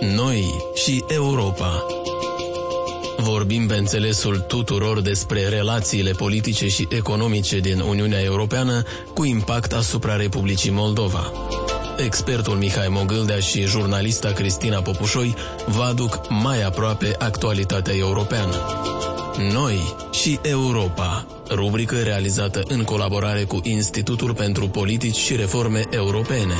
Noi și Europa. Vorbim pe înțelesul tuturor despre relațiile politice și economice din Uniunea Europeană cu impact asupra Republicii Moldova. Expertul Mihai Mogâldea și jurnalista Cristina Popușoi vă aduc mai aproape actualitatea europeană. Noi și Europa, rubrică realizată în colaborare cu Institutul pentru Politici și Reforme Europene.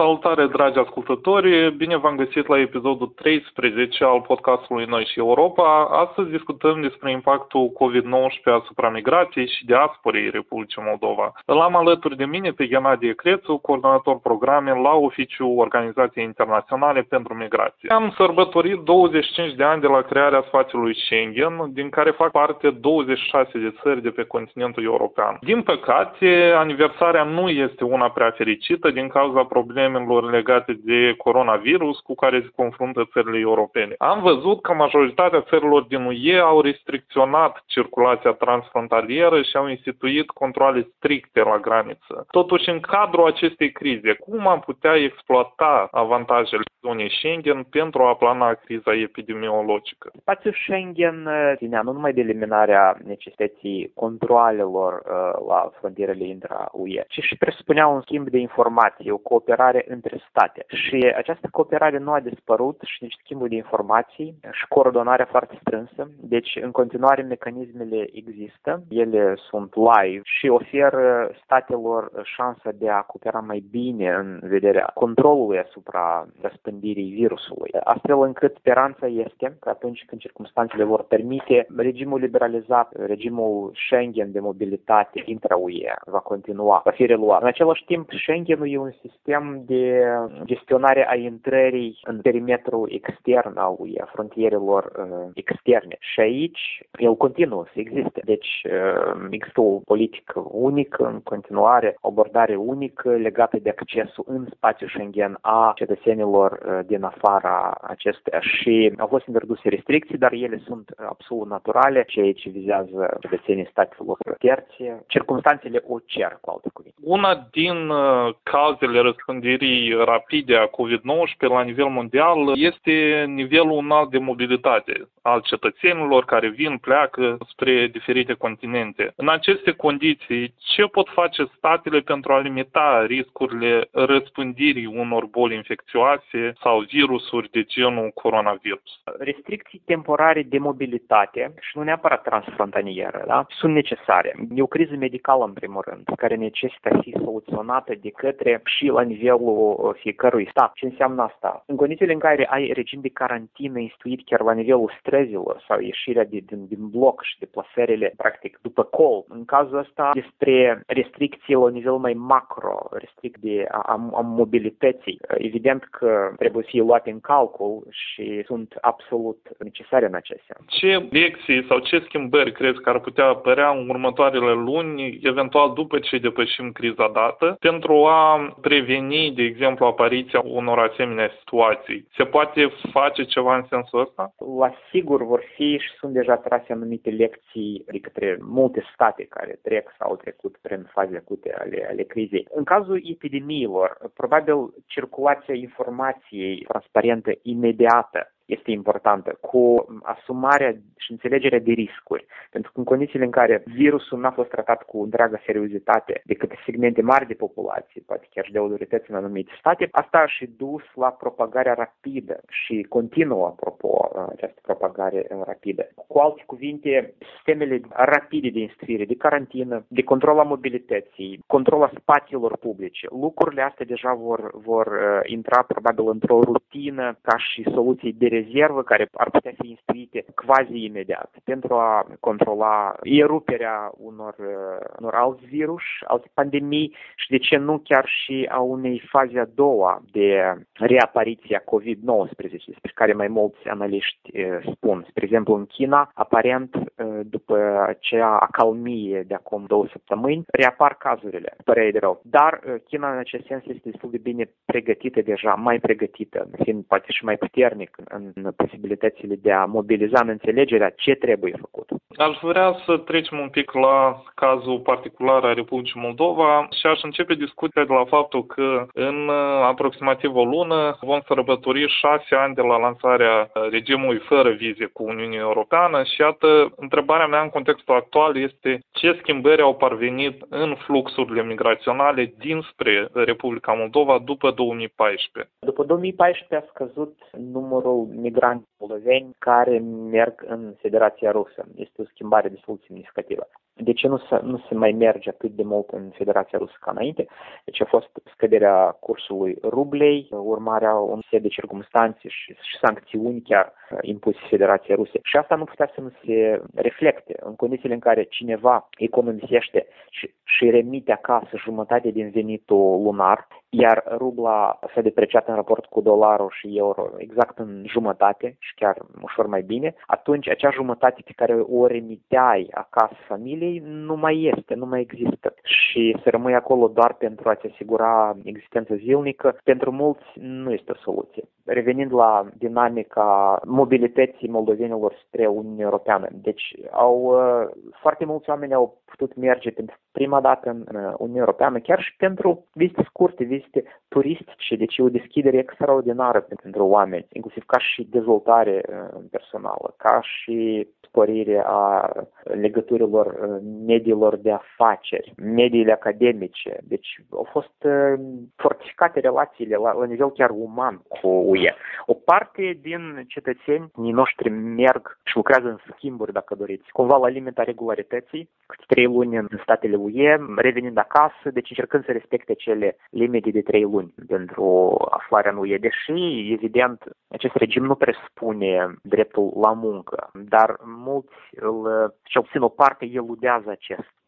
Salutare, dragi ascultători! Bine v-am găsit la episodul 13 al podcastului Noi și Europa. Astăzi discutăm despre impactul COVID-19 asupra migrației și diasporei Republicii Moldova. Îl am alături de mine pe Ghenadie Crețu, coordonator programe la Oficiul Organizației Internaționale pentru Migrație. Am sărbătorit 25 de ani de la crearea spațiului Schengen, din care fac parte 26 de țări de pe continentul european. Din păcate, aniversarea nu este una prea fericită din cauza problemelor problemelor legate de coronavirus cu care se confruntă țările europene. Am văzut că majoritatea țărilor din UE au restricționat circulația transfrontalieră și au instituit controle stricte la graniță. Totuși, în cadrul acestei crize, cum am putea exploata avantajele zonei Schengen pentru a plana criza epidemiologică? Spațiul Schengen ținea nu numai de eliminarea necesității controlelor uh, la frontierele intra-UE, ci și presupunea un schimb de informații, o cooperare cooperare între state. Și această cooperare nu a dispărut și nici schimbul de informații și coordonarea foarte strânsă. Deci, în continuare, mecanismele există, ele sunt live și oferă statelor șansa de a coopera mai bine în vederea controlului asupra răspândirii virusului. Astfel încât speranța este că atunci când circunstanțele vor permite, regimul liberalizat, regimul Schengen de mobilitate intra-UE va continua, va fi reluat. În același timp, Schengenul e un sistem de gestionare a intrării în perimetrul extern al UE, a frontierelor uh, externe. Și aici el continuă să existe. Deci uh, există o politică unică în continuare, o abordare unică legată de accesul în spațiul Schengen a cetățenilor uh, din afara acestuia și au fost introduse restricții, dar ele sunt absolut naturale, ceea ce vizează cetățenii statelor terțe. Circunstanțele o cer, cu alte cuvinte. Una din uh, cauzele răspândirii răspândirii rapide a COVID-19 la nivel mondial este nivelul înalt de mobilitate al cetățenilor care vin, pleacă spre diferite continente. În aceste condiții, ce pot face statele pentru a limita riscurile răspândirii unor boli infecțioase sau virusuri de genul coronavirus? Restricții temporare de mobilitate și nu neapărat transfrontalieră, da? sunt necesare. E o criză medicală, în primul rând, care necesită a fi soluționată de către și la nivelul nivelul fiecărui stat. Ce înseamnă asta? În condițiile în care ai regim de carantină instituit chiar la nivelul străzilor sau ieșirea de, din, din bloc și deplasările, practic, după col, în cazul ăsta despre restricții la nivel mai macro, restricții de, a, a mobilității. Evident că trebuie să fie luate în calcul și sunt absolut necesare în acestea. Ce lecții sau ce schimbări crezi că ar putea apărea în următoarele luni, eventual după ce depășim criza dată, pentru a preveni de exemplu, apariția unor asemenea situații. Se poate face ceva în sensul ăsta? La sigur vor fi și sunt deja trase anumite lecții de către multe state care trec sau au trecut prin faze acute ale, ale crizei. În cazul epidemiilor, probabil circulația informației transparentă imediată este importantă, cu asumarea și înțelegerea de riscuri. Pentru că în condițiile în care virusul n-a fost tratat cu întreaga seriozitate de către segmente mari de populație, poate chiar și de autorități în anumite state, asta a și dus la propagarea rapidă și continuă, apropo, această propagare rapidă. Cu alte cuvinte, sistemele rapide de instruire, de carantină, de control a mobilității, control a spațiilor publice, lucrurile astea deja vor, vor uh, intra probabil într-o rutină ca și soluții de rezervă care ar putea fi instituite quasi imediat pentru a controla eruperea unor, uh, unor alți virus, alte pandemii și de ce nu chiar și a unei faze a doua de reapariție a COVID-19, despre care mai mulți analiști uh, spun. Spre exemplu, în China, aparent, uh, după acea acalmie de acum două săptămâni, reapar cazurile, păreai de rău. Dar China, în acest sens, este destul de bine pregătită deja, mai pregătită, fiind poate și mai puternic în în posibilitățile de a mobiliza în înțelegerea ce trebuie făcut. Aș vrea să trecem un pic la cazul particular al Republicii Moldova și aș începe discuția de la faptul că în uh, aproximativ o lună vom sărbători șase ani de la lansarea regimului fără vize cu Uniunea Europeană și iată, întrebarea mea în contextul actual este ce schimbări au parvenit în fluxurile migraționale dinspre Republica Moldova după 2014. După 2014 a scăzut numărul migranți moldoveni care merg în Federația Rusă. Este o schimbare destul de semnificativă. De ce nu se, nu se mai merge atât de mult în Federația Rusă ca înainte? Deci a fost scăderea cursului rublei, urmarea unui set de circunstanțe și, și sancțiuni chiar impuse Federația Rusă. Și asta nu putea să nu se reflecte în condițiile în care cineva economisește și, și remite acasă jumătate din venitul lunar, iar rubla s-a depreciat în raport cu dolarul și euro exact în jumătate și chiar ușor mai bine, atunci acea jumătate pe care o remiteai acasă familiei nu mai este, nu mai există. Și să rămâi acolo doar pentru a-ți asigura existența zilnică, pentru mulți nu este o soluție. Revenind la dinamica mobilității moldovenilor spre Uniunea Europeană. Deci au, uh, foarte mulți oameni au putut merge pentru prima dată în Uniunea Europeană, chiar și pentru vizite scurte, vizite turistice, deci e o deschidere extraordinară pentru oameni, inclusiv ca și dezvoltare uh, personală, ca și sporire a legăturilor uh, mediilor de afaceri, mediile academice. Deci au fost uh, fortificate relațiile la, la nivel chiar uman cu UE. O parte din cetățeni noștri merg și lucrează în schimburi, dacă doriți, cumva la limita regularității, câte trei luni în statele UE, revenind acasă, deci încercând să respecte cele limite de trei luni pentru aflarea în UE, deși, evident, acest regim nu presupune dreptul la muncă, dar mulți, îl, cel puțin o parte, eludează acest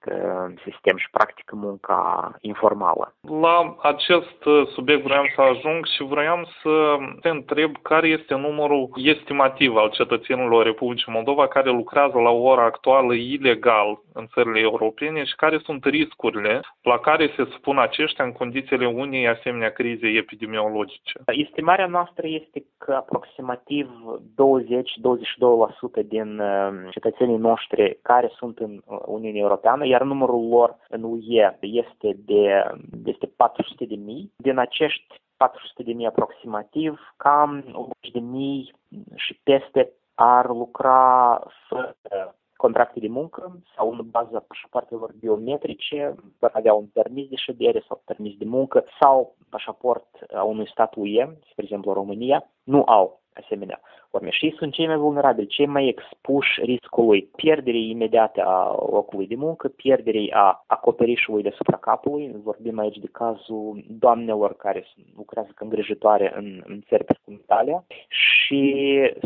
sistem și practică munca informală. La acest uh, subiect vreau să ajung și vreau să te întreb care este numărul estimativ al cetățenilor Republicii Moldova care lucrează la ora actuală ilegal în țările europene și care sunt riscurile la care se spun aceștia în condițiile unei asemenea crize epidemiologice. Estimarea noastră este că aproximativ 20-22% din uh, cetățenii noștri care sunt în Uniunea Europeană iar numărul lor în UE este de este 400 de mii. Din acești 400 de mii aproximativ, cam 80 de mii și peste ar lucra fără contracte de muncă sau în baza pașapoartelor biometrice, vor avea un permis de ședere sau permis de muncă sau pașaport a unui stat UE, spre exemplu România, nu au asemenea forme. Și sunt cei mai vulnerabili, cei mai expuși riscului pierderii imediate a locului de muncă, pierderii a acoperișului deasupra capului. Vorbim aici de cazul doamnelor care lucrează ca îngrijitoare în, în țări precum Italia și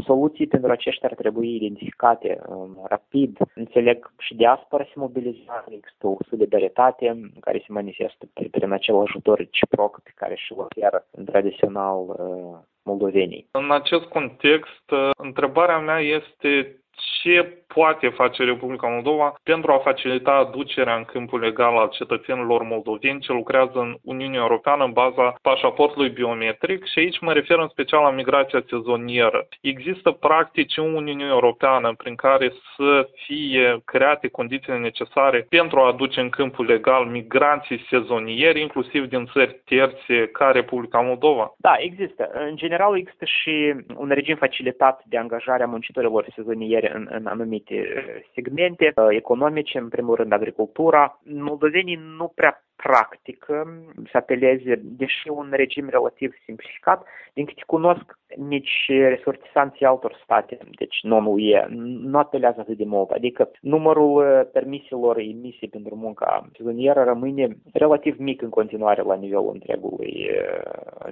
soluții pentru aceștia ar trebui identificate um, rapid. Înțeleg și diaspora se mobilizează, există o solidaritate care se manifestă prin acel ajutor reciproc pe care și-l oferă tradițional uh, moldovenii. În acest context, întrebarea mea este ce poate face Republica Moldova pentru a facilita aducerea în câmpul legal al cetățenilor moldoveni ce lucrează în Uniunea Europeană în baza pașaportului biometric și aici mă refer în special la migrația sezonieră. Există practici în Uniunea Europeană prin care să fie create condițiile necesare pentru a aduce în câmpul legal migranții sezonieri, inclusiv din țări terțe ca Republica Moldova? Da, există. În general există și un regim facilitat de angajare a muncitorilor sezonieri în, în anumite uh, segmente uh, economice, în primul rând agricultura. Moldovenii nu prea practică să apeleze, deși un regim relativ simplificat, din câte cunosc, nici resortisanții altor state, deci non-UE, nu apelează atât de mult. Adică numărul uh, permiselor emise pentru munca sezonieră rămâne relativ mic în continuare la nivelul întregului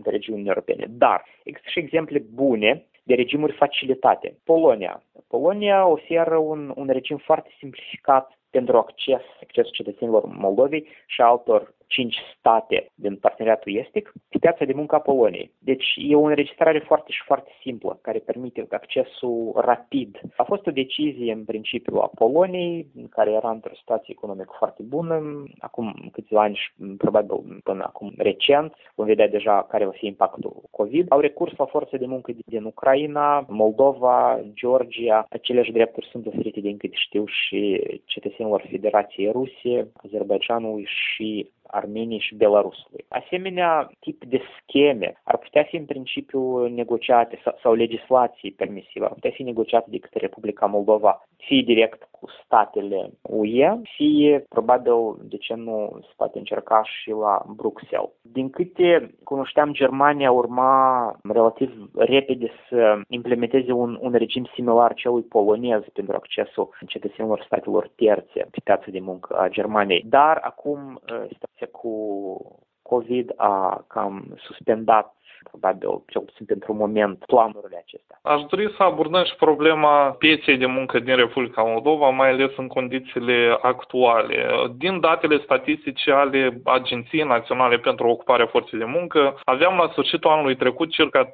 de regiuni europene. Dar există și exemple bune de regimuri facilitate. Polonia. Polonia oferă un, un regim foarte simplificat pentru acces, accesul cetățenilor Moldovei și altor cinci state din parteneriatul estic pe piața de muncă a Poloniei. Deci e o înregistrare foarte și foarte simplă, care permite accesul rapid. A fost o decizie în principiu a Poloniei, care era într-o situație economică foarte bună, acum câțiva ani și probabil până acum recent, vom vedea deja care va fi impactul COVID. Au recurs la forță de muncă din Ucraina, Moldova, Georgia. Aceleași drepturi sunt oferite din câte știu și cetățenilor Federației Rusie, Azerbaijanului și Armeniei și Belarusului. Asemenea, tip de scheme ar putea fi în principiu negociate sau, sau legislații permisive, ar putea fi negociate de către Republica Moldova, fie direct cu statele UE, fie probabil, de ce nu, se poate încerca și la Bruxelles. Din câte cunoșteam, Germania urma relativ repede să implementeze un, un regim similar celui polonez pentru accesul cetățenilor statelor terțe pe piața de muncă a Germaniei. Dar acum situația cu COVID a cam suspendat probabil, cel puțin pentru moment, planurile acestea. Aș dori să abordăm și problema pieței de muncă din Republica Moldova, mai ales în condițiile actuale. Din datele statistice ale Agenției Naționale pentru Ocuparea Forței de Muncă, aveam la sfârșitul anului trecut circa 13.000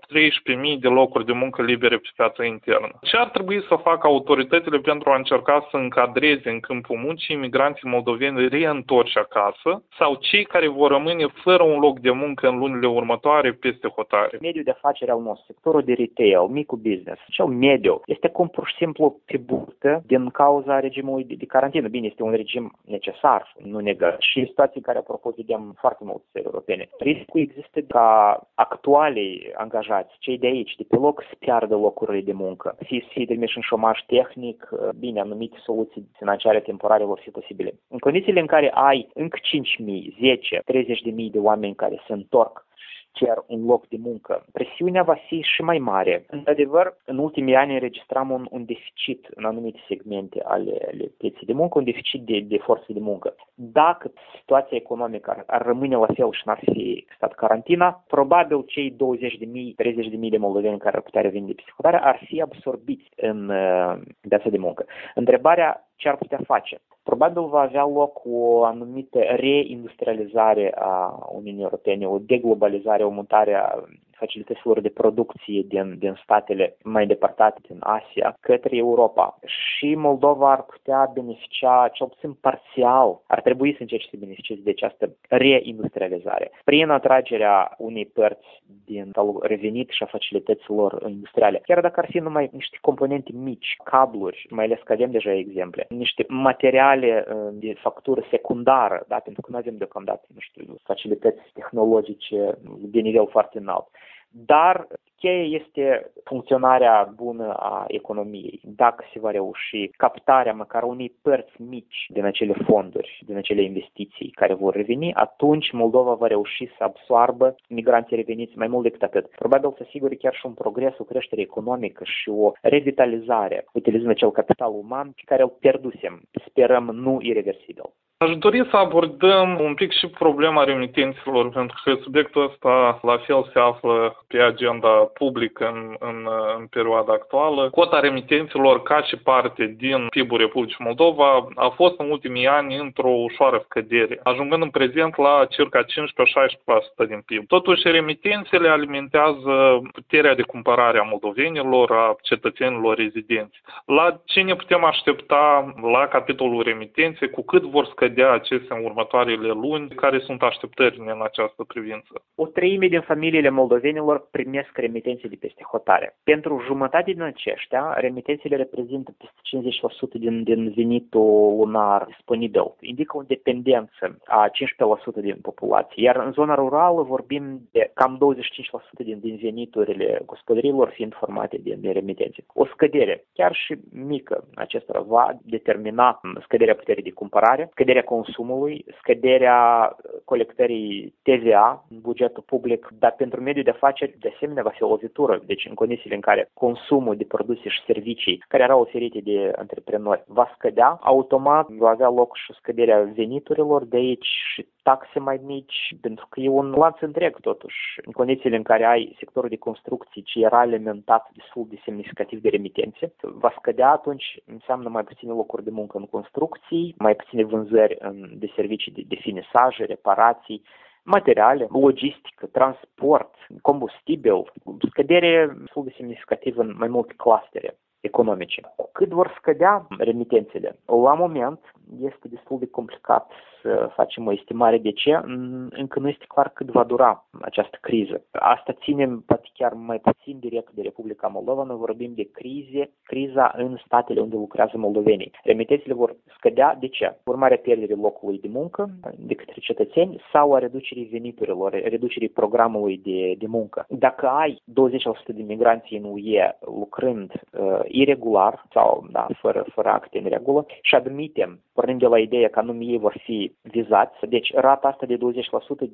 de locuri de muncă libere pe piața internă. Ce ar trebui să facă autoritățile pentru a încerca să încadreze în câmpul muncii imigranții moldoveni reîntorși acasă sau cei care vor rămâne fără un loc de muncă în lunile următoare peste hotare. Mediul de afaceri al nostru, sectorul de retail, micul business, cel mediu, este cum pur și simplu pe burtă din cauza regimului de, de carantină. Bine, este un regim necesar, nu negă. Și situații în care, apropo, vedem foarte multe țări europene. Riscul există ca actualii angajați, cei de aici, de pe loc, să piardă locurile de muncă. Fie să fie trimiși în șomaj tehnic, bine, anumite soluții financiare temporare vor fi posibile. În condițiile în care ai încă 5.000, 10, 30.000 de oameni care se întorc cer un loc de muncă, presiunea va fi și mai mare. Într-adevăr, în ultimii ani înregistram un, un deficit în anumite segmente ale, ale pieței de muncă, un deficit de, de forță de muncă. Dacă situația economică ar, ar rămâne la fel și n-ar fi stat carantina, probabil cei 20.000, 30.000 de moldoveni care ar putea reveni de psihotare ar fi absorbiți în uh, viața de muncă. Întrebarea ce ar putea face? probabil va avea loc o anumită reindustrializare a Uniunii Europene, o deglobalizare, o mutare a facilităților de producție din, din statele mai depărtate din Asia către Europa. Și Moldova ar putea beneficia, cel puțin parțial, ar trebui să încerce să beneficieze de această reindustrializare. Prin atragerea unei părți din revenit și a facilităților industriale, chiar dacă ar fi numai niște componente mici, cabluri, mai ales că avem deja exemple, niște materiale uh, de factură secundară, da, pentru că nu avem deocamdată, nu știu, facilități tehnologice de nivel foarte înalt dar cheia este funcționarea bună a economiei. Dacă se va reuși captarea măcar unei părți mici din acele fonduri, din acele investiții care vor reveni, atunci Moldova va reuși să absoarbă migranții reveniți mai mult decât atât. Probabil să asigure chiar și un progres, o creștere economică și o revitalizare, utilizând acel capital uman pe care îl pierdusem, sperăm nu irreversibil. Aș dori să abordăm un pic și problema remitenților, pentru că subiectul ăsta la fel se află pe agenda publică în, în, în perioada actuală. Cota remitenților ca și parte din PIB-ul Republicii Moldova a fost în ultimii ani într-o ușoară scădere, ajungând în prezent la circa 15-16% din PIB. Totuși, remitențele alimentează puterea de cumpărare a moldovenilor, a cetățenilor rezidenți. La ce ne putem aștepta la capitolul remitențe, cu cât vor scădea vedea acestea în următoarele luni, care sunt așteptările în această privință. O treime din familiile moldovenilor primesc remitențe de peste hotare. Pentru jumătate din aceștia, remitențele reprezintă peste 50% din, din venitul lunar disponibil. Indică o dependență a 15% din populație, iar în zona rurală vorbim de cam 25% din, din veniturile gospodărilor fiind formate din, din remitențe. O scădere, chiar și mică, acestora va determina scăderea puterii de cumpărare, scăderea scăderea consumului, scăderea colectării TVA în bugetul public, dar pentru mediul de afaceri de asemenea va fi o lovitură. Deci în condițiile în care consumul de produse și servicii care erau oferite de antreprenori va scădea, automat va avea loc și scăderea veniturilor de aici și taxe mai mici, pentru că e un lanț întreg totuși. În condițiile în care ai sectorul de construcții ce era alimentat destul de semnificativ de remitențe, va scădea atunci înseamnă mai puține locuri de muncă în construcții, mai puține vânzări de servicii de, de finisaj, reparații, materiale, logistică, transport, combustibil, scădere destul de semnificativă în mai multe clustere economice. Cu cât vor scădea remitențele? La moment este destul de complicat să facem o estimare de ce. Încă nu este clar cât va dura această criză. Asta ținem poate chiar mai puțin direct de Republica Moldova. Noi vorbim de crize, criza în statele unde lucrează moldovenii. Remitențele vor scădea de ce? Urmarea pierderii locului de muncă de către cetățeni sau a reducerii veniturilor, reducerii programului de, de muncă. Dacă ai 20% de migranți în UE lucrând uh, iregular sau da, fără, fără acte în regulă și admitem, pornim de la ideea că anume ei vor fi vizați, deci rata asta de 20%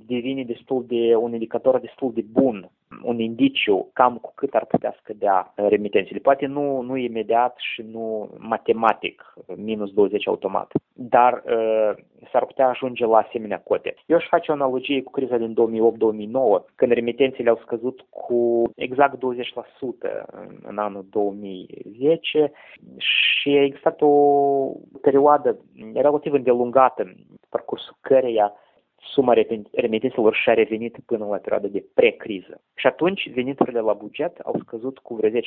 devine destul de un indicator destul de bun, un indiciu cam cu cât ar putea scădea remitențele. Poate nu, nu imediat și nu matematic, minus 20 automat, dar uh, s-ar putea ajunge la asemenea cote. Eu aș face o analogie cu criza din 2008-2009, când remitențele au scăzut cu exact 20% în anul 2010 și a existat o perioadă relativ îndelungată, parcursul căreia suma remitențelor și-a revenit până la perioada de pre-criză. Și atunci veniturile la buget au scăzut cu vreo 10%.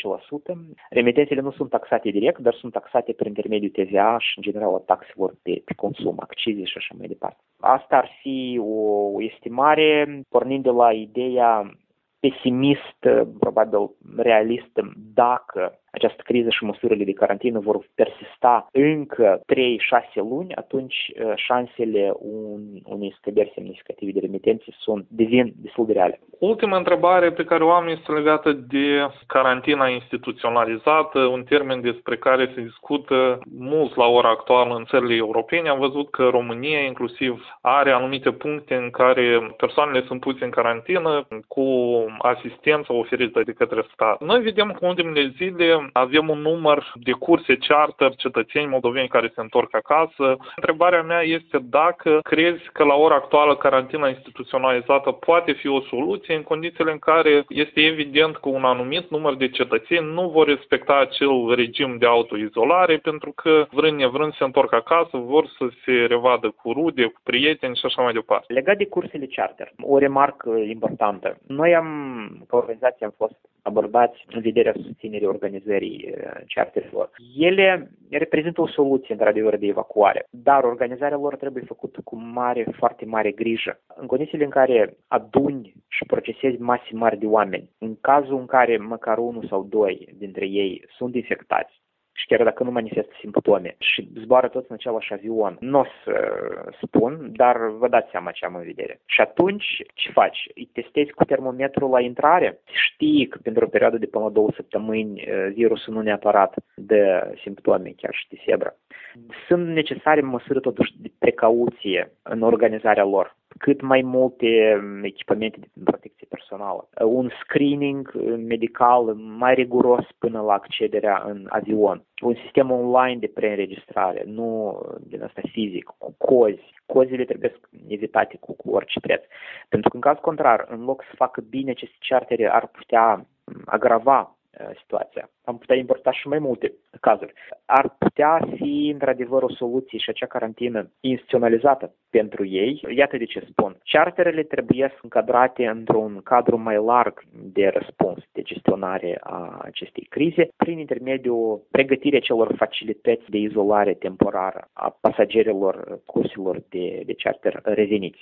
Remitențele nu sunt taxate direct, dar sunt taxate prin intermediul TVA și, în general, a taxelor pe, pe consum, accize și așa mai departe. Asta ar fi o estimare pornind de la ideea pesimist, probabil realist, dacă această criză și măsurile de carantină vor persista încă 3-6 luni, atunci uh, șansele un, unei scăderi semnificative de remitențe sunt, devin destul de reale. Ultima întrebare pe care o am este legată de carantina instituționalizată, un termen despre care se discută mult la ora actuală în țările europene. Am văzut că România inclusiv are anumite puncte în care persoanele sunt puse în carantină cu asistență oferită de către stat. Noi vedem că ultimele zile avem un număr de curse charter cetățeni moldoveni care se întorc acasă. Întrebarea mea este dacă crezi că la ora actuală carantina instituționalizată poate fi o soluție în condițiile în care este evident că un anumit număr de cetățeni nu vor respecta acel regim de autoizolare pentru că vrând nevrând se întorc acasă, vor să se revadă cu rude, cu prieteni și așa mai departe. Legat de cursele charter, o remarcă importantă. Noi am, ca organizație, am fost abordați în vederea susținerii organizării uh, charterilor. Ele reprezintă o soluție, într-adevăr, de evacuare, dar organizarea lor trebuie făcută cu mare, foarte mare grijă. În condițiile în care aduni și procesezi mase mari de oameni, în cazul în care măcar unul sau doi dintre ei sunt infectați, și chiar dacă nu manifestă simptome și zboară toți în același avion. Nu o să spun, dar vă dați seama ce am în vedere. Și atunci ce faci? Îi testezi cu termometrul la intrare? Știi că pentru o perioadă de până la două săptămâni eh, virusul nu neapărat de simptome, chiar și de febră. Sunt necesare măsuri totuși de precauție în organizarea lor cât mai multe mm, echipamente de protecție personală, un screening medical mai riguros până la accederea în avion, un sistem online de preînregistrare, nu din asta fizic, cu cozi. Cozile trebuie evitate cu, cu orice preț. Pentru că în caz contrar, în loc să facă bine aceste chartere, ar putea agrava Uh, situația. Am putea importa și mai multe cazuri. Ar putea fi, într-adevăr, o soluție și acea carantină instituționalizată pentru ei. Iată de ce spun. Charterele trebuie încadrate într-un cadru mai larg de răspuns, de gestionare a acestei crize, prin intermediul pregătirii celor facilități de izolare temporară a pasagerilor cursilor de, de charter reveniți.